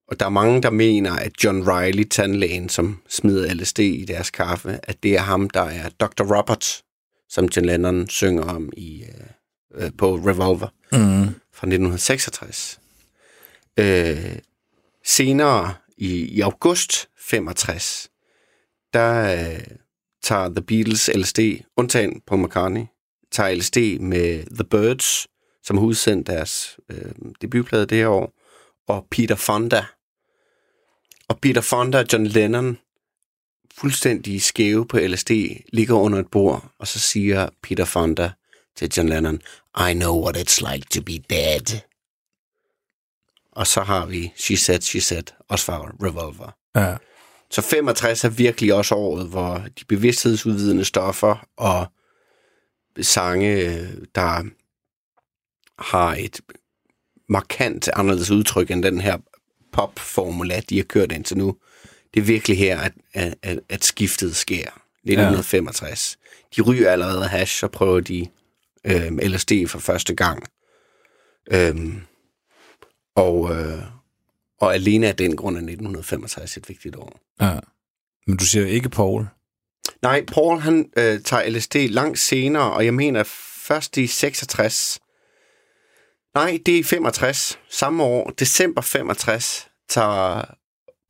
og der er mange, der mener, at John Riley, tandlægen, som smider LSD i deres kaffe, at det er ham, der er Dr. Robert, som John Lennon synger om i, øh, øh, på Revolver
Mm.
fra 1966. Øh, senere i, i august 65, der øh, tager The Beatles LSD, undtagen Paul McCartney, tager LSD med The Birds, som har udsendt deres øh, debutplade det her år, og Peter Fonda. Og Peter Fonda og John Lennon, fuldstændig skæve på LSD, ligger under et bord, og så siger Peter Fonda til John Lennon, I know what it's like to be dead. Og så har vi She Said, She Said, også fra Revolver.
Ja.
Så 65 er virkelig også året, hvor de bevidsthedsudvidende stoffer og sange, der har et markant anderledes udtryk end den her popformula, de har kørt indtil nu. Det er virkelig her, at, at, at, skiftet sker. 1965. De ryger allerede hash, og prøver de øh, LSD for første gang. Øhm, og, øh, og alene af den grund er 1965 et vigtigt år.
ja. Men du siger ikke Paul.
Nej, Paul han øh, tager LSD langt senere, og jeg mener først i 66. Nej, det er i 65. Samme år, december 65, tager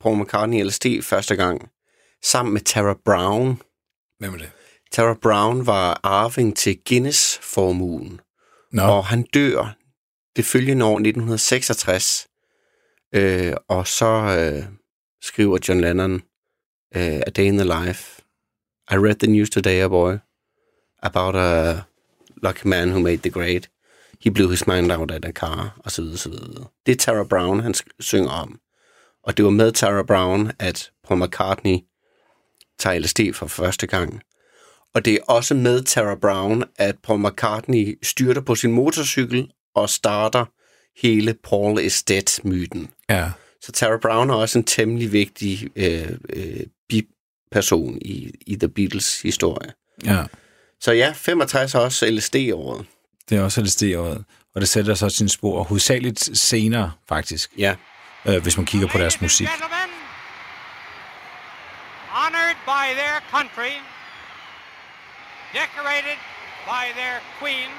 Paul McCartney LSD første gang, sammen med Tara Brown.
Hvem er det?
Tara Brown var arving til Guinness-formuen,
Nå,
og han dør det følgende år, 1966. Øh, og så øh, skriver John Lennon, øh, A Day in the Life. I read the news today, a boy, about a lucky man who made the grade. He blew his mind out at a car, og så videre, så videre. Det er Tara Brown, han synger om. Og det var med Tara Brown, at Paul McCartney tager LSD for første gang. Og det er også med Tara Brown, at Paul McCartney styrter på sin motorcykel og starter hele Paul is Dead-myten.
ja.
Så Tara Brown er også en temmelig vigtig øh, øh, biperson i, i The Beatles historie.
ja.
Så ja, 65 er også LSD-året.
Det er også LSD-året. Og det sætter så sin spor hovedsageligt senere, faktisk,
Ja.
øh, hvis man kigger på deres musik.
Honored by their country, decorated by their queen,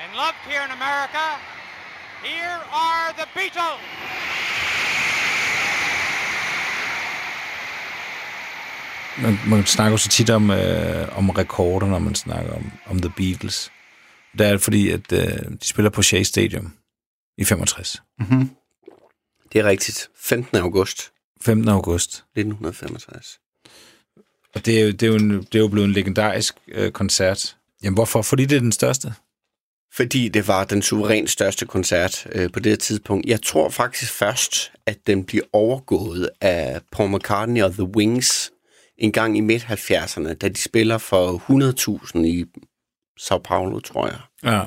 and loved here in America, here are the Beatles.
Man, man snakker jo så tit om, øh, om rekorder, når man snakker om, om The Beatles. Det er fordi, at øh, de spiller på Shea Stadium i 65.
Det er rigtigt. 15. august
15. august.
1965.
Og det er jo, det er jo, en, det er jo blevet en legendarisk øh, koncert. Jamen hvorfor? Fordi det er den største.
Fordi det var den suverænt største koncert øh, på det her tidspunkt. Jeg tror faktisk først, at den bliver overgået af Paul McCartney og The Wings en gang i midt-70'erne, da de spiller for 100.000 i Sao Paulo, tror jeg.
Ja.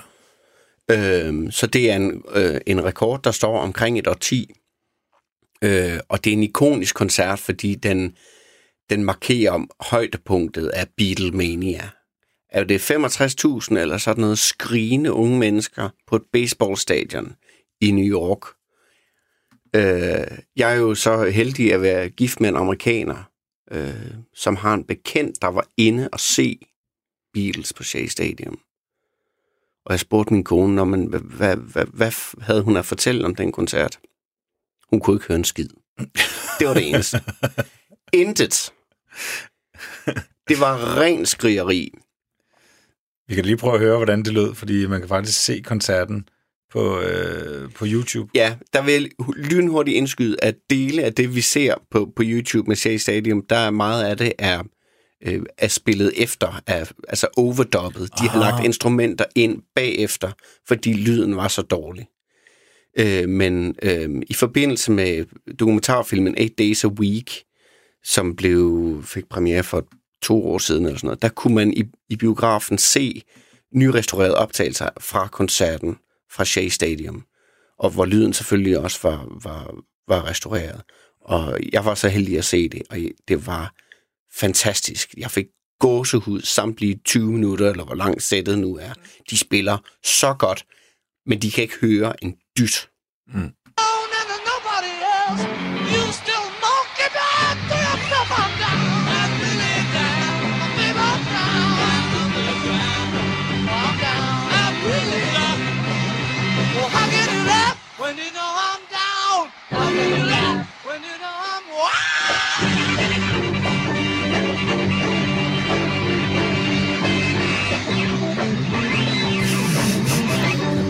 Øhm, så det er en, øh, en rekord, der står omkring et årti. Øh, og det er en ikonisk koncert, fordi den, den markerer højdepunktet af Beatlemania. Er det 65.000 eller sådan noget skrigende unge mennesker på et baseballstadion i New York? Øh, jeg er jo så heldig at være gift med en amerikaner, øh, som har en bekendt, der var inde og se Beatles på Shea Stadium. Og jeg spurgte min kone, når man, hvad, hvad, hvad, hvad havde hun at fortælle om den koncert? Hun kunne ikke høre en skid. Det var det eneste. Intet. Det var ren skrigeri.
Vi kan lige prøve at høre, hvordan det lød, fordi man kan faktisk se koncerten på, øh, på YouTube.
Ja, der vil lynhurtigt indskyde, at dele af det, vi ser på, på YouTube med Shea Stadium, der er meget af det er, øh, er spillet efter, er, altså overdubbet. De har
Ah.
lagt instrumenter ind bagefter, fordi lyden var så dårlig. Øh, men øh, i forbindelse med dokumentarfilmen Eight Days a Week, som blev fik premiere for to år siden eller sådan noget, der kunne man i, i biografen se nyrestaurerede optagelser fra koncerten fra Shea Stadium, og hvor lyden selvfølgelig også var, var, var restaureret. Og jeg var så heldig at se det, og det var fantastisk. Jeg fik gåsehud samtlige 20 minutter, eller hvor langt sættet nu er. De spiller så godt, men de kan ikke høre en dyt.
Mm.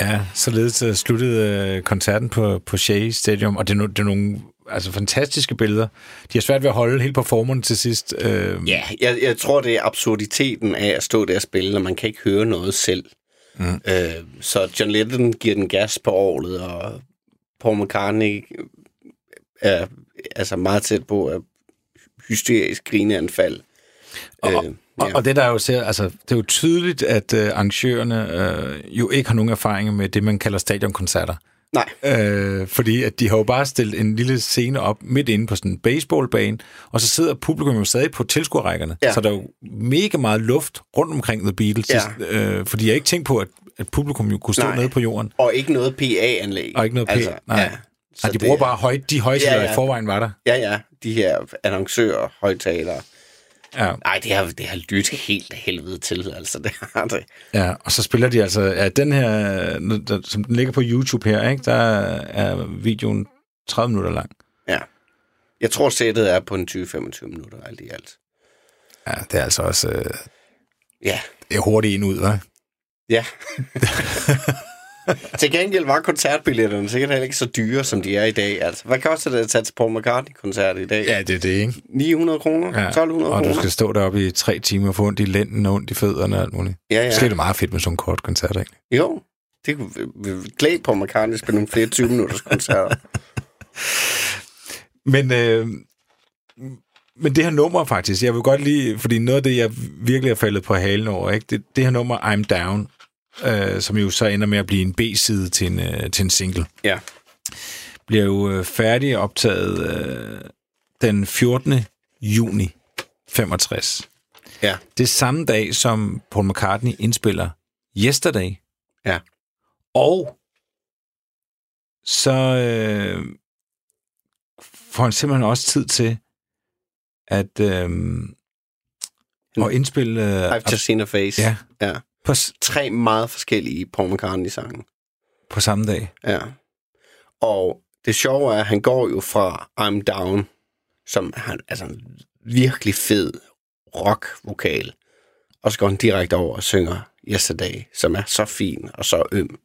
Ja, således uh, sluttede uh, koncerten på, på Shea Stadium, og det er, no, det er nogle altså, fantastiske billeder. De har svært ved at holde helt performeren til sidst. Uh,
Ja, jeg, jeg tror, det er absurditeten af at stå der og spille, når man kan ikke høre noget selv. Mm. Øh, så John Lennon giver den gas på året, og Paul McCartney er altså meget tæt på at hysterisk grineanfald.
Og,
Øh, ja.
og det der jo ser, altså, det er jo tydeligt, at uh, arrangørerne uh, jo ikke har nogen erfaring med det, man kalder stadionkoncerter.
Nej,
Øh, fordi at de har jo bare stillet en lille scene op midt inde på sådan en baseballbane, og så sidder publikum jo stadig på tilskuerrækkerne.
Ja.
Så der er jo mega meget luft rundt omkring The Beatles,
Ja.
øh, fordi jeg ikke tænkt på, at, at publikum jo kunne stå
Nej.
nede på jorden.
og ikke noget PA-anlæg.
Og ikke noget altså, nej.
Ja.
Så
Så
de bruger
det-
bare høj, de højtaler, ja,
Ja,
ja.
ja.
i forvejen var der.
Ja, ja, de her annoncører, højtalere.
Ja.
Nej, det har, det har lyttet helt af helvede til, altså det har det.
ja, og så spiller de altså, ja, den her, der, som den ligger på YouTube her, ikke, der er videoen 30 minutter lang.
Ja. Jeg tror, sættet er på en 20-25 minutter, alt i alt.
Ja, det er altså også øh,
Ja,
det er hurtigt ind ud, hva'?
ja. til gengæld var koncertbilletterne sikkert heller ikke så dyre, som de er i dag. Altså, hvad koster det at tage til Paul McCartney-koncert i dag?
Ja, det er det, ikke?
900 kroner?
Ja.
1200
Og
kroner?
du skal stå deroppe i tre timer og få ondt i lænden og ondt i fødderne og alt muligt.
Ja, ja.
Måske er det meget fedt med sådan en kort koncert, ikke?
Jo, det kunne glæde på McCartney spille nogle flere 20-minutters koncerter.
Men, øh, men det her nummer faktisk, jeg vil godt lide, fordi noget af det, jeg virkelig har faldet på halen over, ikke? Det, det her nummer, I'm Down, øh, som jo så ender med at blive en B-side til en, øh, til en single,
Ja.
bliver jo øh, færdig optaget øh, den 14. juni 65.
Ja.
Det er samme dag, som Paul McCartney indspiller Yesterday.
Ja.
Og så øh, får han simpelthen også tid til at, øh, at indspille... Øh,
I've just seen a face.
Ja.
ja.
På, s-
Tre meget forskellige Paul McCartney-sange.
på samme dag.
Ja. Og det sjove er, at han går jo fra I'm Down, som han, altså en virkelig fed rock-vokal, og så går han direkte over og synger Yesterday, som er så fin og så øm.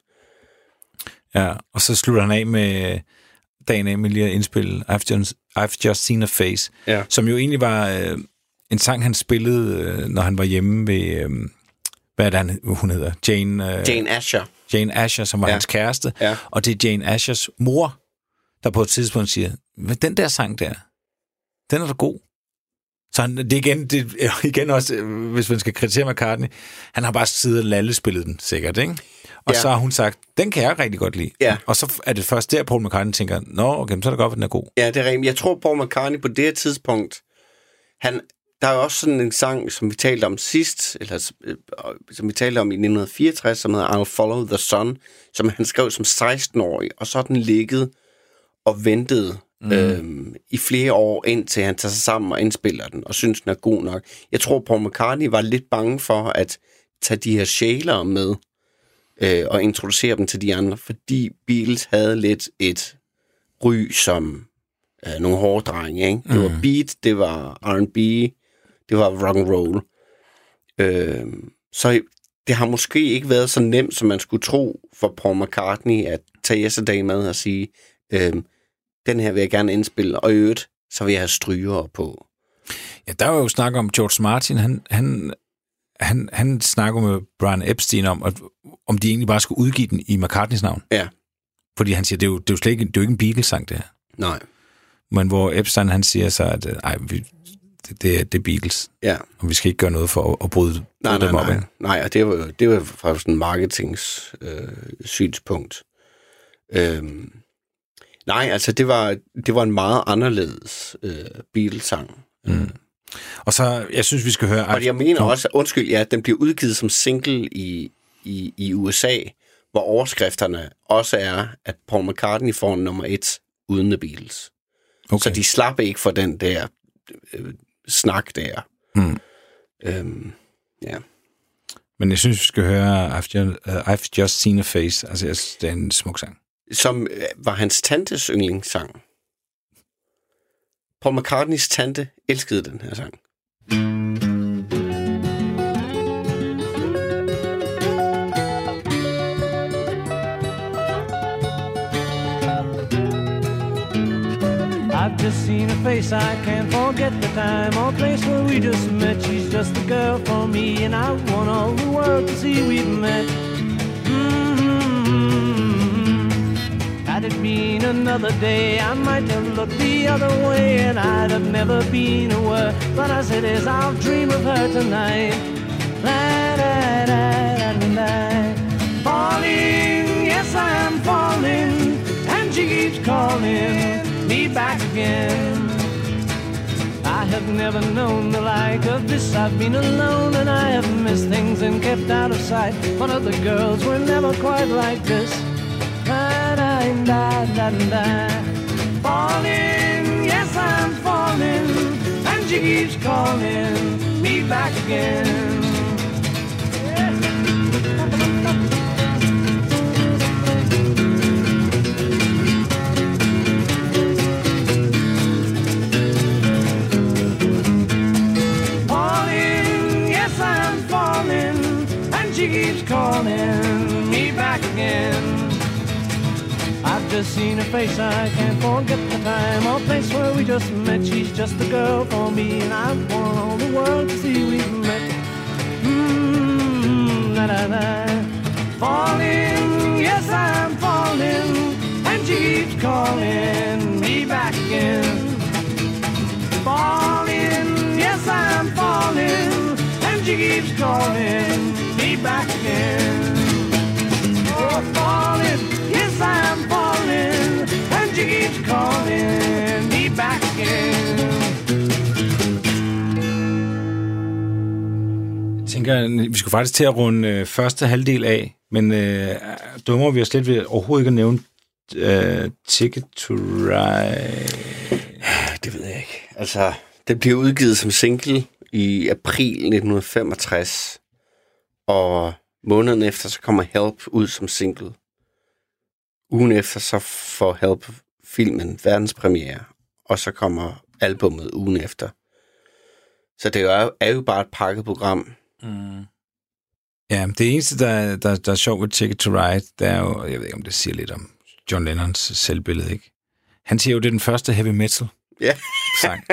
Ja, og så slutter han af med dagen af med lige at indspille I've Just, I've Just Seen a Face,
Ja.
som jo egentlig var øh, en sang, han spillede, øh, når han var hjemme ved, øh, hvad er det, han, hun hedder? Jane, øh,
Jane Asher.
Jane Asher, som var ja. Hans kæreste.
Ja.
Og det er Jane Ashers mor, der på et tidspunkt siger, "Hvad, den der sang der, den er da god. Så han, det er igen, det er igen også, øh, hvis man skal kritisere McCartney, han har bare siddet og lallespillet den, sikkert, ikke? Og ja. Så har hun sagt, den kan jeg rigtig godt lide.
Ja.
Og så er det først der, Paul McCartney tænker, nå, okay, så er det godt, at den er god.
Ja, det er rent. Jeg tror, Paul McCartney på det tidspunkt, han, der er også sådan en sang, som vi talte om sidst, eller øh, som vi talte om i 1964, som hedder I'll Follow the Sun, som han skrev som 16-årig, og så den ligget og ventet mm. øhm, i flere år, indtil han tager sig sammen og indspiller den, og synes, den er god nok. Jeg tror, Paul McCartney var lidt bange for at tage de her sjælere med, øh, og introducere dem til de andre, fordi Beatles havde lidt et ry som øh, nogle hårde drenge. Ikke? Det var beat, det var R&B, det var rock and roll. Øh, så det har måske ikke været så nemt, som man skulle tro for Paul McCartney at tage Yesterday med og sige, øh, den her vil jeg gerne indspille, og i øvrigt, så vil jeg have stryger på.
Ja, der var jo snak om George Martin, han, han, han, han snakker med Brian Epstein om, at, om de egentlig bare skulle udgive den i McCartneys navn.
Ja.
Fordi han siger, det er jo, det er jo slet ikke, det er jo ikke en Beatles-sang, det her.
Nej.
Men hvor Epstein han siger så, at øh, ej, vi, det, det, er, det er Beatles,
Ja.
og vi skal ikke gøre noget for at, at bryde,
Nej,
bryde
nej,
dem op.
nej. Nej, og det var, det var fra sådan en marketings øh, synspunkt. Øhm, nej, altså det var, det var en meget anderledes øh, Beatles-sang.
Og så, jeg synes, vi skal høre...
Og jeg mener også, undskyld, ja, den bliver udgivet som single i, i, i USA, hvor overskrifterne også er, at Paul McCartney får nummer et uden The Beatles.
Okay.
Så de slap ikke for den der øh, snak der.
Mm.
Øhm, ja.
Men jeg synes, vi skal høre I've Just, uh, I've Just Seen a Face. Altså, jeg synes, det er en smuk sang.
Som øh, var hans tantes yndlingssang. Paul McCartneys tante elskede den her sang.
I've just seen her face, I can't forget the time or place where we just met. She's just the girl for me, and I want all the world to see we've met. Mm-hmm. Had it been another day, I might have looked the other way, and I'd have never been aware. But as it is, I'll dream of her tonight. La, da, da, da, da. Falling, yes, I am falling, and she keeps calling back again. I have never known the like of this. I've been alone and I have missed things and kept out of sight. But other girls were never quite like this. Da, da, da, da, da. Falling, yes, I'm falling, and she keeps calling me back again. Falling, calling me back again. I've just seen her face, I can't forget the time or place where we just met. She's just the girl for me, and I want all the world to see we've met. Mmm, la la la. Falling, yes, I'm falling, and she keeps calling me back again falling, yes I'm falling, and she keeps calling back again. Oh, falling, yes I'm falling, and she keeps calling me back again.
Jeg tænker, vi skulle faktisk til at runde øh, første halvdel af, men øh, dummer vi os lidt ved overhovedet ikke at nævne øh, Ticket to Ride.
Det ved jeg ikke. Altså, den bliver udgivet som single i april 1965, og måneden efter, så kommer Help ud som single. Ugen efter, så får Help filmen verdenspremiere, og så kommer albummet ugen efter. Så det er jo, er jo bare et pakket program.
Ja, det eneste, der, der, der er sjovt ved Ticket to Ride, det er jo, jeg ved ikke, om det siger lidt om John Lennons selvbillede, ikke? Han siger jo, det er den første heavy metal
Ja,
sang.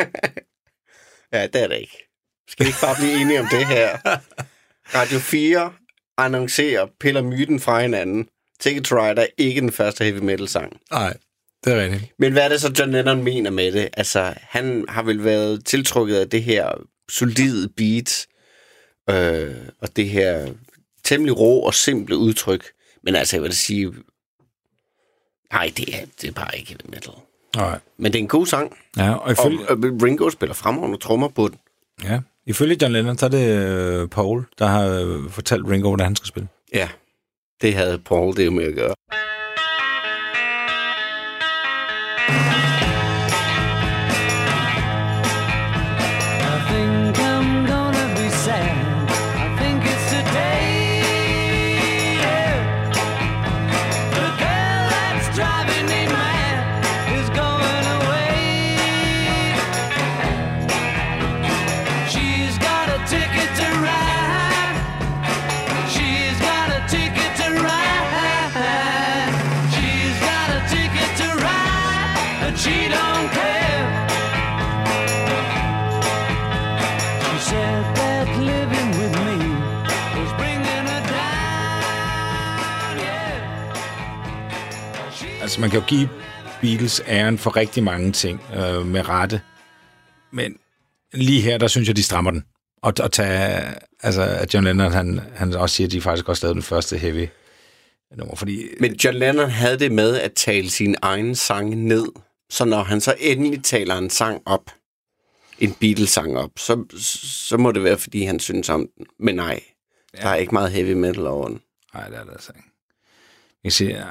ja det er det ikke. Skal vi ikke bare blive enige om det her? Radio 4 annoncerer, piller myten fra hinanden. Ticket Ride er ikke den første heavy metal sang.
Nej, det er rigtigt.
Men hvad er det så, John Lennon mener med det? Altså, han har vel været tiltrukket af det her solide beat, øh, og det her temmelig rå og simple udtryk. Men altså, jeg vil sige, nej, det er, det er bare ikke heavy metal.
Nej.
Men det er en god sang,
Ja, og
og,
ifølge,
og Ringo spiller fremragende trommer på den.
ja, ifølge John Lennon, så er det øh, Paul, der har øh, fortalt Ringo, hvordan han skal spille.
Ja, det havde Paul det jo med at gøre.
Altså, man kan jo give Beatles æren for rigtig mange ting øh, med rette. Men lige her, der synes jeg, de strammer den. Og, og tage, altså, at John Lennon, han, han også siger, at de faktisk også lavede den første heavy nummer, fordi...
Men John Lennon havde det med at tale sin egen sang ned. Så når han så endelig taler en sang op, en Beatles-sang op, så, så må det være, fordi han synes om den. Men nej, ja. der er ikke meget heavy metal over den.
Nej, det er det altså ikke. Jeg siger,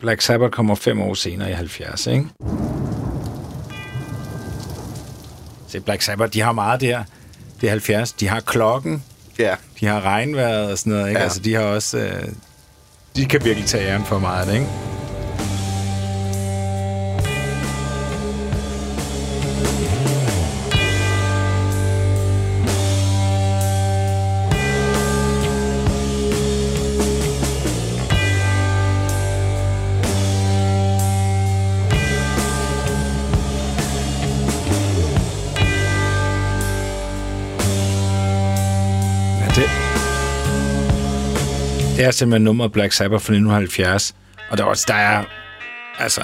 Black Sabbath kommer fem år senere i 70, ikke? Se, Black Sabbath, de har meget der. Det er 70. De har klokken,
Ja.
de har regnvejret og sådan noget, ikke?
Ja.
Altså, de har også... Øh, de kan virkelig tage æren for meget, ikke? Det er simpelthen nummeret Black Sabbath fra 1970, og der er også, der er, altså,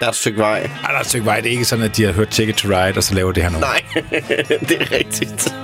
Der er et stykke vej.
er der er et stykke vej. Det er ikke sådan, at de har hørt Ticket to Ride, og så laver det her nummer.
Nej, det er rigtigt.